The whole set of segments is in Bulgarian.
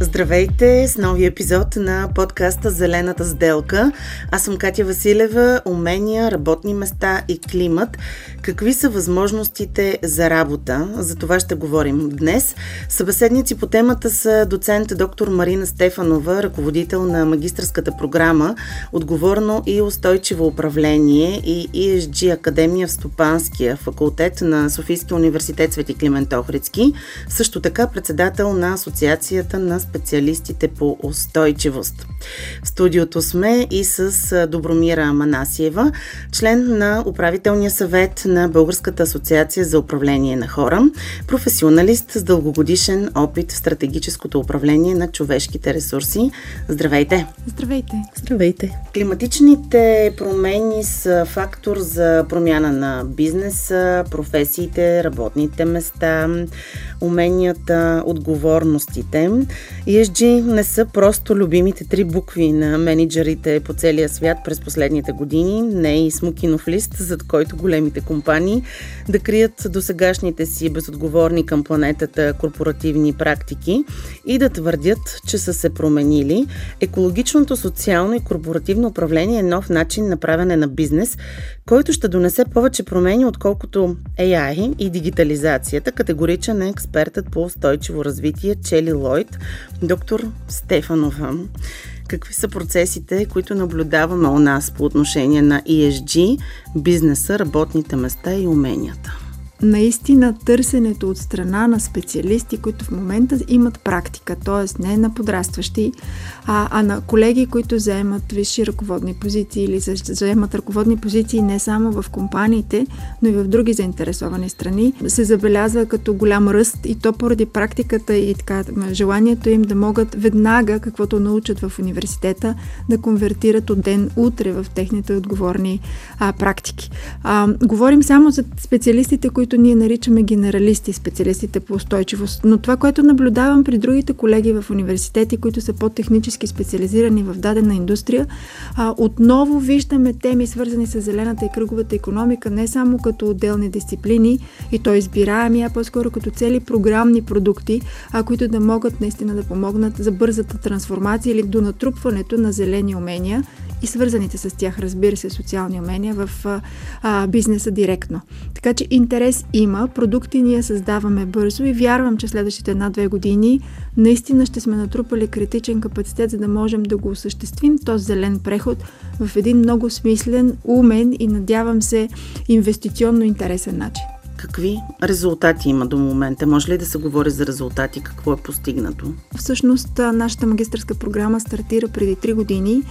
Здравейте с нови епизод на подкаста Зелената сделка. Аз съм Катя Василева. Умения, работни места и климат. Какви са възможностите за работа? За това ще говорим днес. Събеседници по темата са доцент доктор Марина Стефанова, ръководител на магистрската програма Отговорно и устойчиво управление и ESG Академия в Стопанския факултет на Софийския университет Свети Климент Охридски. Също така председател на Асоциацията на специалистите по устойчивост. В студиото сме и с Добромира Манасиева, член на управителния съвет на Българската асоциация за управление на хора, професионалист с дългогодишен опит в стратегическото управление на човешките ресурси. Здравейте! Здравейте! Здравейте! Климатичните промени са фактор за промяна на бизнеса, професиите, работните места, уменията, отговорностите. ESG не са просто любимите три букви на менеджерите по целия свят през последните години, не е и смокинов лист, зад който големите компании да крият досегашните си безотговорни към планетата корпоративни практики и да твърдят, че са се променили. Екологичното, социално и корпоративно управление е нов начин на правене на бизнес, който ще донесе повече промени, отколкото AI и дигитализацията, категоричен е експертът по устойчиво развитие Чели Лойд, доктор Стефанова. Какви са процесите, които наблюдаваме у нас по отношение на ESG, бизнеса, работните места и уменията? Наистина търсенето от страна на специалисти, които в момента имат практика, т.е. не на подрастващи, а, а на колеги, които заемат висши ръководни позиции или заемат ръководни позиции не само в компаниите, но и в други заинтересовани страни, се забелязва като голям ръст и то поради практиката и така, желанието им да могат веднага, каквото научат в университета, да конвертират от ден утре в техните отговорни а, практики. А, говорим само за специалистите, които които ние наричаме генералисти, специалистите по устойчивост. Но това, което наблюдавам при другите колеги в университети, които са по-технически специализирани в дадена индустрия, а, отново виждаме теми, свързани с зелената и кръговата економика, не само като отделни дисциплини и то избираеми, а по-скоро като цели програмни продукти, а, които да могат наистина да помогнат за бързата трансформация или до натрупването на зелени умения и свързаните с тях, разбира се, социални умения в а, бизнеса директно. Така че интерес има, продукти ние създаваме бързо и вярвам, че следващите една-две години наистина ще сме натрупали критичен капацитет, за да можем да го осъществим този зелен преход в един много смислен, умен и надявам се инвестиционно интересен начин. Какви резултати има до момента? Може ли да се говори за резултати? Какво е постигнато? Всъщност, нашата магистрска програма стартира преди 3 години.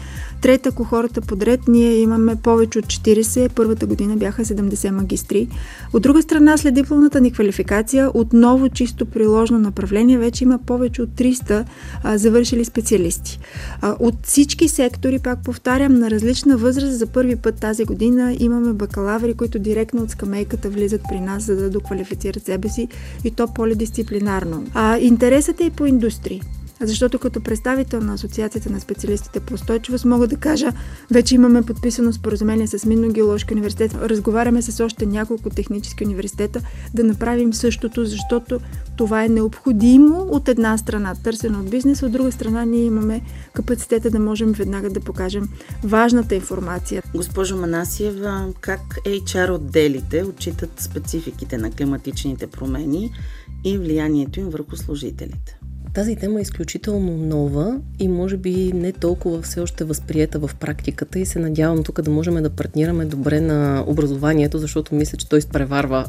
Трета кохората подред ние имаме повече от 40. Първата година бяха 70 магистри. От друга страна, след дипломната ни квалификация, отново чисто приложно направление, вече има повече от 300 а, завършили специалисти. А, от всички сектори, пак повтарям, на различна възраст, за първи път тази година имаме бакалаври, които директно от скамейката влизат при нас, за да доквалифицират себе си и то полидисциплинарно. А, интересът е и по индустрии. Защото като представител на Асоциацията на специалистите по устойчивост мога да кажа, вече имаме подписано споразумение с Минно-геоложки университет. Разговаряме с още няколко технически университета да направим същото, защото това е необходимо от една страна, търсено от бизнес, от друга страна ние имаме капацитета да можем веднага да покажем важната информация. Госпожо Манасиева, как HR отделите отчитат спецификите на климатичните промени и влиянието им върху служителите? Тази тема е изключително нова и може би не толкова все още възприета в практиката и се надявам тук да можем да партнираме добре на образованието, защото мисля, че той изпреварва.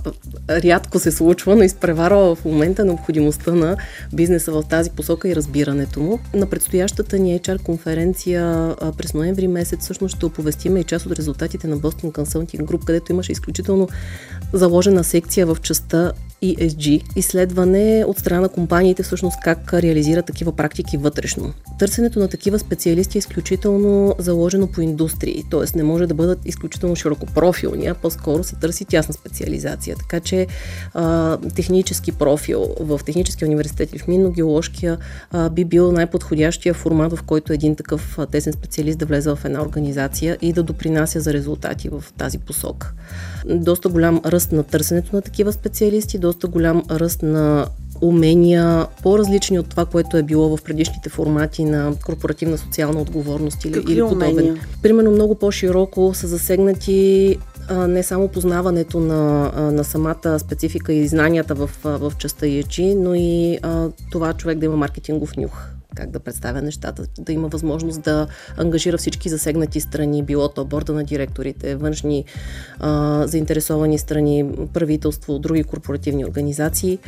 Рядко се случва, но изпреварва в момента необходимостта на бизнеса в тази посока и разбирането му. На предстоящата ни HR конференция през ноември месец всъщност ще оповестиме и част от резултатите на Boston Consulting Group, където имаше изключително заложена секция в частта ESG, изследване от страна на компаниите всъщност как реализират такива практики вътрешно. Търсенето на такива специалисти е изключително заложено по индустрии, т.е. не може да бъдат изключително широкопрофилни, а по-скоро се търси тясна специализация. Така че а, технически профил в Техническия университет и в Минно-геоложкия би бил най-подходящия формат, в който един такъв тесен специалист да влезе в една организация и да допринася за резултати в тази посока. Доста голям ръст на търсенето на такива специалисти, доста голям ръст на умения, по-различни от това, което е било в предишните формати на корпоративна социална отговорност или, или подобен. Умения? Примерно много по-широко са засегнати а, не само познаването на, а, на самата специфика и знанията в, в частта EG, но и а, това човек да има маркетингов нюх как да представя нещата, да има възможност да ангажира всички засегнати страни, било то борда на директорите, външни а, заинтересовани страни, правителство, други корпоративни организации.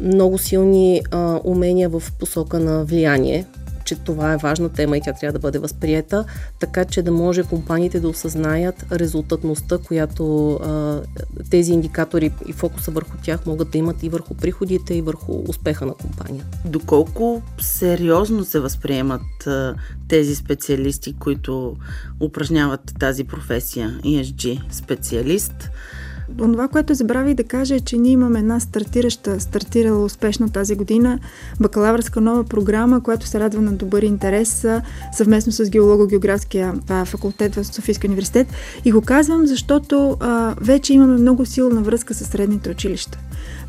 Много силни а, умения в посока на влияние, че това е важна тема и тя трябва да бъде възприета, така че да може компаниите да осъзнаят резултатността, която а, тези индикатори и фокуса върху тях могат да имат и върху приходите, и върху успеха на компания. Доколко сериозно се възприемат а, тези специалисти, които упражняват тази професия ESG специалист? Това, което забравих да кажа е, че ние имаме една стартираща, стартирала успешно тази година бакалавърска нова програма, която се радва на добър интерес съвместно с геолого-географския факултет в Софийския университет. И го казвам, защото а, вече имаме много силна връзка с средните училища.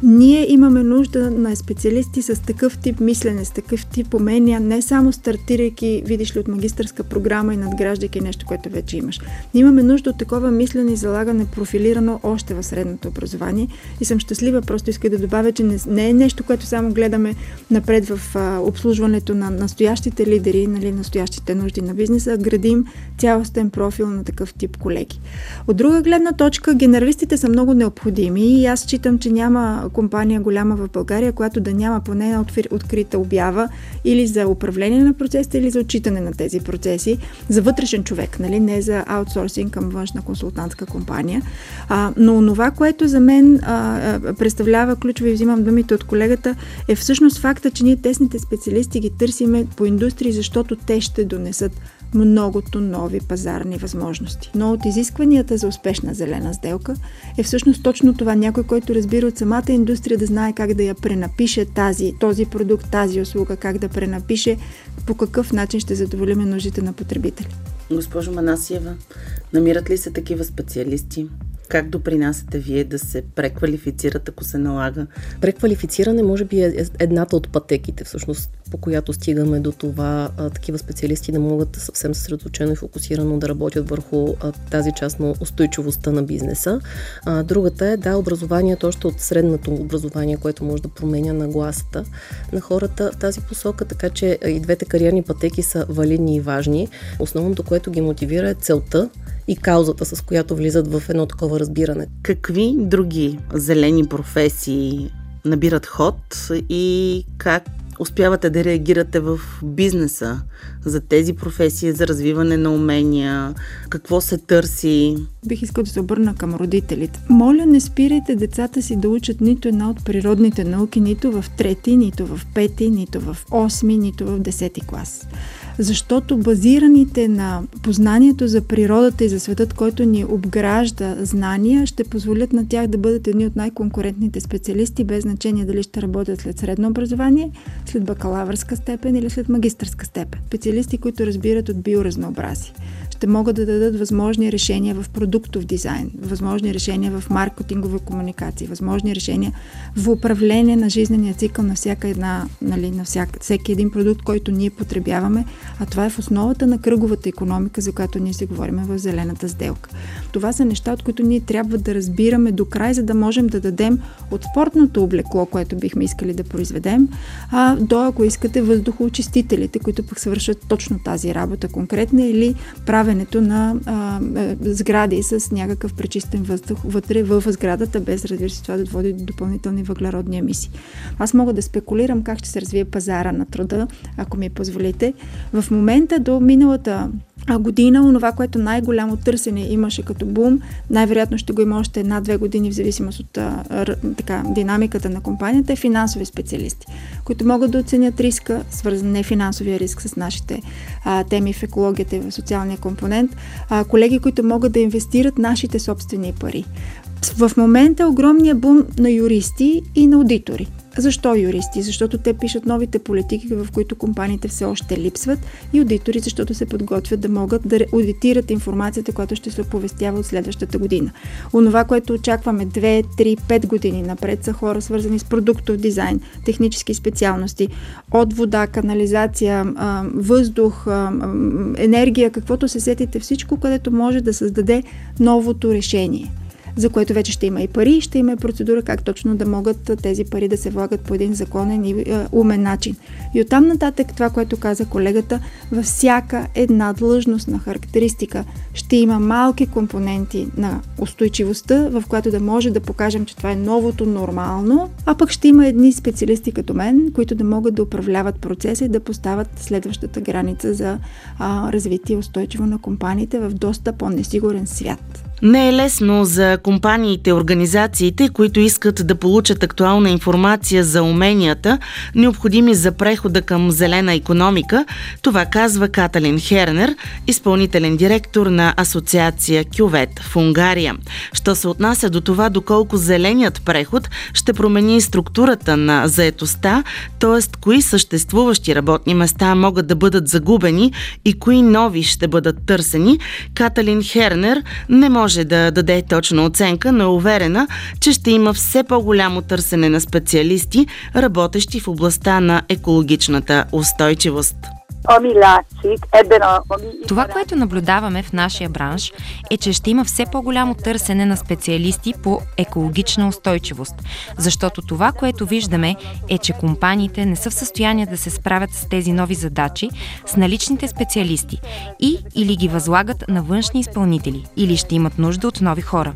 Ние имаме нужда на специалисти с такъв тип мислене, с такъв тип умения, не само стартирайки, видиш ли, от магистърска програма и надграждайки нещо, което вече имаш. Имаме нужда от такова мислене и залагане профилирано още в средното образование и съм щастлива, просто иска да добавя, че не, е нещо, което само гледаме напред в а, обслужването на настоящите лидери, нали, настоящите нужди на бизнеса, градим цялостен профил на такъв тип колеги. От друга гледна точка, генералистите са много необходими и аз считам, че няма компания голяма в България, която да няма поне една открита обява или за управление на процесите, или за отчитане на тези процеси, за вътрешен човек, нали? не за аутсорсинг към външна консултантска компания. А, но това, което за мен а, представлява ключови, взимам думите от колегата, е всъщност факта, че ние тесните специалисти ги търсиме по индустрии, защото те ще донесат многото нови пазарни възможности. Но от изискванията за успешна зелена сделка е всъщност точно това. Някой, който разбира от самата индустрия да знае как да я пренапише тази, този продукт, тази услуга, как да пренапише, по какъв начин ще задоволиме нуждите на потребители. Госпожо Манасиева, намират ли се такива специалисти? Как допринасяте вие да се преквалифицират, ако се налага? Преквалифициране може би е едната от пътеките, всъщност, по която стигаме до това а, такива специалисти да могат съвсем съсредоточено и фокусирано да работят върху а, тази част на устойчивостта на бизнеса. А, другата е, да, образованието още от средното образование, което може да променя нагласата на хората в тази посока, така че и двете кариерни пътеки са валидни и важни. Основното, което ги мотивира е целта и каузата, с която влизат в едно такова разбиране. Какви други зелени професии набират ход и как успявате да реагирате в бизнеса за тези професии, за развиване на умения, какво се търси? Бих искал да се обърна към родителите. Моля, не спирайте децата си да учат нито една от природните науки, нито в трети, нито в пети, нито в осми, нито в десети клас защото базираните на познанието за природата и за светът, който ни обгражда знания, ще позволят на тях да бъдат едни от най-конкурентните специалисти, без значение дали ще работят след средно образование, след бакалавърска степен или след магистърска степен. Специалисти, които разбират от биоразнообразие ще могат да дадат възможни решения в продуктов дизайн, възможни решения в маркетингова комуникация, възможни решения в управление на жизнения цикъл на всяка една, нали, на всяка, всеки един продукт, който ние потребяваме, а това е в основата на кръговата економика, за която ние си говорим в зелената сделка. Това са неща, от които ние трябва да разбираме до край, за да можем да дадем от спортното облекло, което бихме искали да произведем, а до, ако искате, въздухоочистителите, които пък свършат точно тази работа конкретна или правенето на а, а, сгради с някакъв пречистен въздух вътре в сградата, без разбира се това да води до допълнителни въглеродни емисии. Аз мога да спекулирам как ще се развие пазара на труда, ако ми позволите. В момента до миналата година, онова, което най-голямо търсене имаше като бум, най-вероятно ще го има още една-две години в зависимост от а, така, динамиката на компанията, е финансови специалисти, които могат да оценят риска, свързан не финансовия риск с нашите а, теми в екологията и в социалния компонент, а, колеги, които могат да инвестират нашите собствени пари. В момента е огромния бум на юристи и на аудитори. Защо юристи? Защото те пишат новите политики, в които компаниите все още липсват и аудитори, защото се подготвят да могат да аудитират информацията, която ще се оповестява от следващата година. Онова, което очакваме 2, 3, 5 години напред са хора свързани с продуктов дизайн, технически специалности, от вода, канализация, въздух, енергия, каквото се сетите, всичко, където може да създаде новото решение за което вече ще има и пари, ще има и процедура как точно да могат тези пари да се влагат по един законен и е, умен начин. И оттам нататък това, което каза колегата, във всяка една длъжностна характеристика ще има малки компоненти на устойчивостта, в която да може да покажем, че това е новото нормално, а пък ще има едни специалисти като мен, които да могат да управляват процеса и да поставят следващата граница за а, развитие устойчиво на компаниите в доста по-несигурен свят. Не е лесно за компаниите организациите, които искат да получат актуална информация за уменията, необходими за прехода към зелена економика. Това казва Каталин Хернер, изпълнителен директор на асоциация Кювет в Унгария. Що се отнася до това доколко зеленият преход ще промени структурата на заетостта, т.е. кои съществуващи работни места могат да бъдат загубени и кои нови ще бъдат търсени, Каталин Хернер не може може да даде точна оценка, но е уверена, че ще има все по-голямо търсене на специалисти, работещи в областта на екологичната устойчивост. Това, което наблюдаваме в нашия бранш е, че ще има все по-голямо търсене на специалисти по екологична устойчивост. Защото това, което виждаме е, че компаниите не са в състояние да се справят с тези нови задачи с наличните специалисти и или ги възлагат на външни изпълнители, или ще имат нужда от нови хора.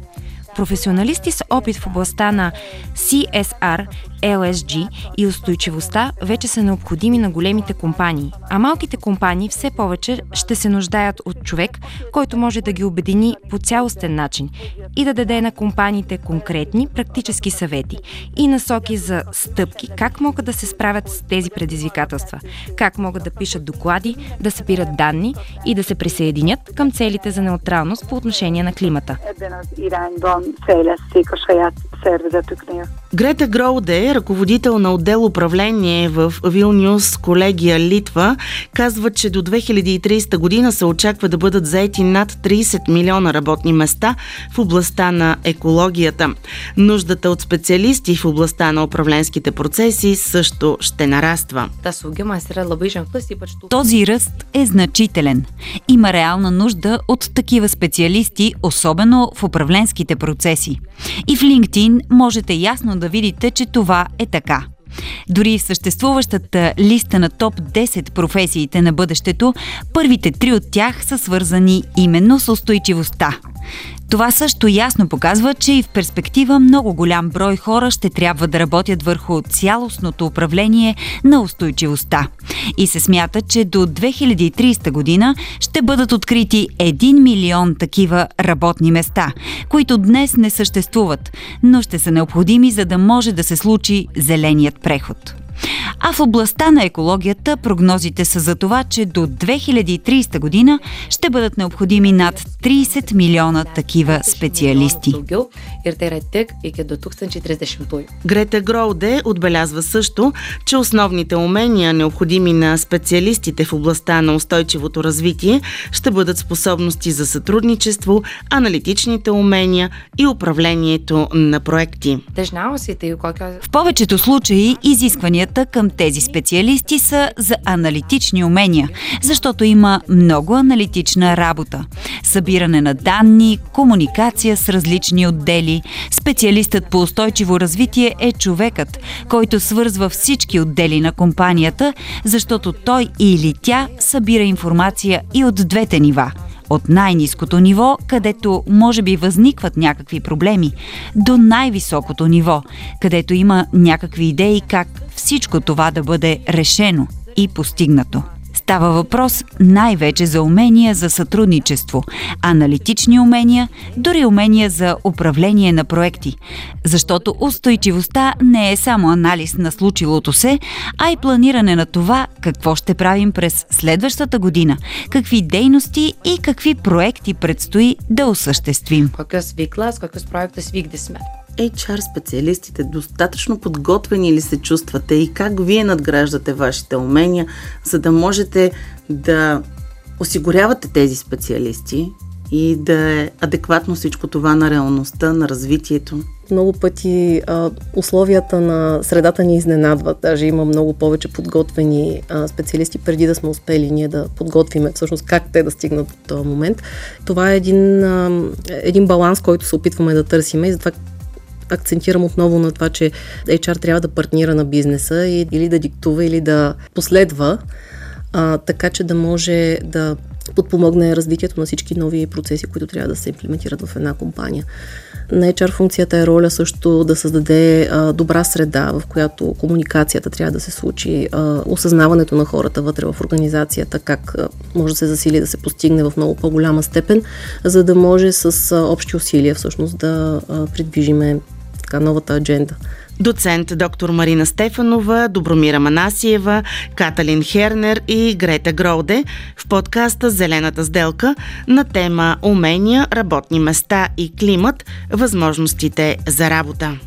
Професионалисти с опит в областта на CSR, LSG и устойчивостта вече са необходими на големите компании, а малките компании все повече ще се нуждаят от човек, който може да ги обедини по цялостен начин и да даде на компаниите конкретни практически съвети и насоки за стъпки, как могат да се справят с тези предизвикателства, как могат да пишат доклади, да събират данни и да се присъединят към целите за неутралност по отношение на климата. Saját szervezetüknél. Грета Гроуде, ръководител на отдел управление в Вилнюс, колегия Литва, казва, че до 2030 година се очаква да бъдат заети над 30 милиона работни места в областта на екологията. Нуждата от специалисти в областта на управленските процеси също ще нараства. Този ръст е значителен. Има реална нужда от такива специалисти, особено в управленските процеси. И в LinkedIn можете ясно да видите, че това е така. Дори в съществуващата листа на топ 10 професиите на бъдещето, първите три от тях са свързани именно с устойчивостта. Това също ясно показва, че и в перспектива много голям брой хора ще трябва да работят върху цялостното управление на устойчивостта. И се смята, че до 2030 година ще бъдат открити 1 милион такива работни места, които днес не съществуват, но ще са необходими, за да може да се случи зеленият преход. А в областта на екологията прогнозите са за това, че до 2030 година ще бъдат необходими над 30 милиона такива специалисти. Грета Гроуде отбелязва също, че основните умения, необходими на специалистите в областта на устойчивото развитие, ще бъдат способности за сътрудничество, аналитичните умения и управлението на проекти. В повечето случаи изискванията към тези специалисти са за аналитични умения, защото има много аналитична работа. Събиране на данни, комуникация с различни отдели. Специалистът по устойчиво развитие е човекът, който свързва всички отдели на компанията, защото той или тя събира информация и от двете нива от най-низкото ниво, където може би възникват някакви проблеми, до най-високото ниво, където има някакви идеи как всичко това да бъде решено и постигнато Става въпрос най-вече за умения за сътрудничество, аналитични умения, дори умения за управление на проекти. Защото устойчивостта не е само анализ на случилото се, а и планиране на това какво ще правим през следващата година, какви дейности и какви проекти предстои да осъществим. Kokios veiklas, kokius projektus vykdysime. HR специалистите достатъчно подготвени ли се чувствате и как вие надграждате вашите умения, за да можете да осигурявате тези специалисти и да е адекватно всичко това на реалността, на развитието? Много пъти а, условията на средата ни изненадват. Даже има много повече подготвени а, специалисти преди да сме успели ние да подготвиме всъщност как те да стигнат до този момент. Това е един, а, един баланс, който се опитваме да търсиме и затова акцентирам отново на това, че HR трябва да партнира на бизнеса и, или да диктува, или да последва, а, така че да може да подпомогне развитието на всички нови процеси, които трябва да се имплементират в една компания. На HR функцията е роля също да създаде а, добра среда, в която комуникацията трябва да се случи, а, осъзнаването на хората вътре в организацията, как а, може да се засили, да се постигне в много по-голяма степен, за да може с а, общи усилия всъщност да а, придвижиме така, новата адженда. Доцент доктор Марина Стефанова, Добромира Манасиева, Каталин Хернер и Грета Гроуде в подкаста Зелената сделка на тема Умения, работни места и климат, възможностите за работа.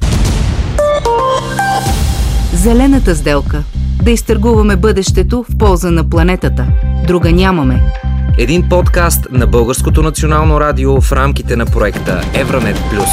Зелената сделка. Да изтъргуваме бъдещето в полза на планетата. Друга нямаме. Един подкаст на Българското национално радио в рамките на проекта Евранет Плюс.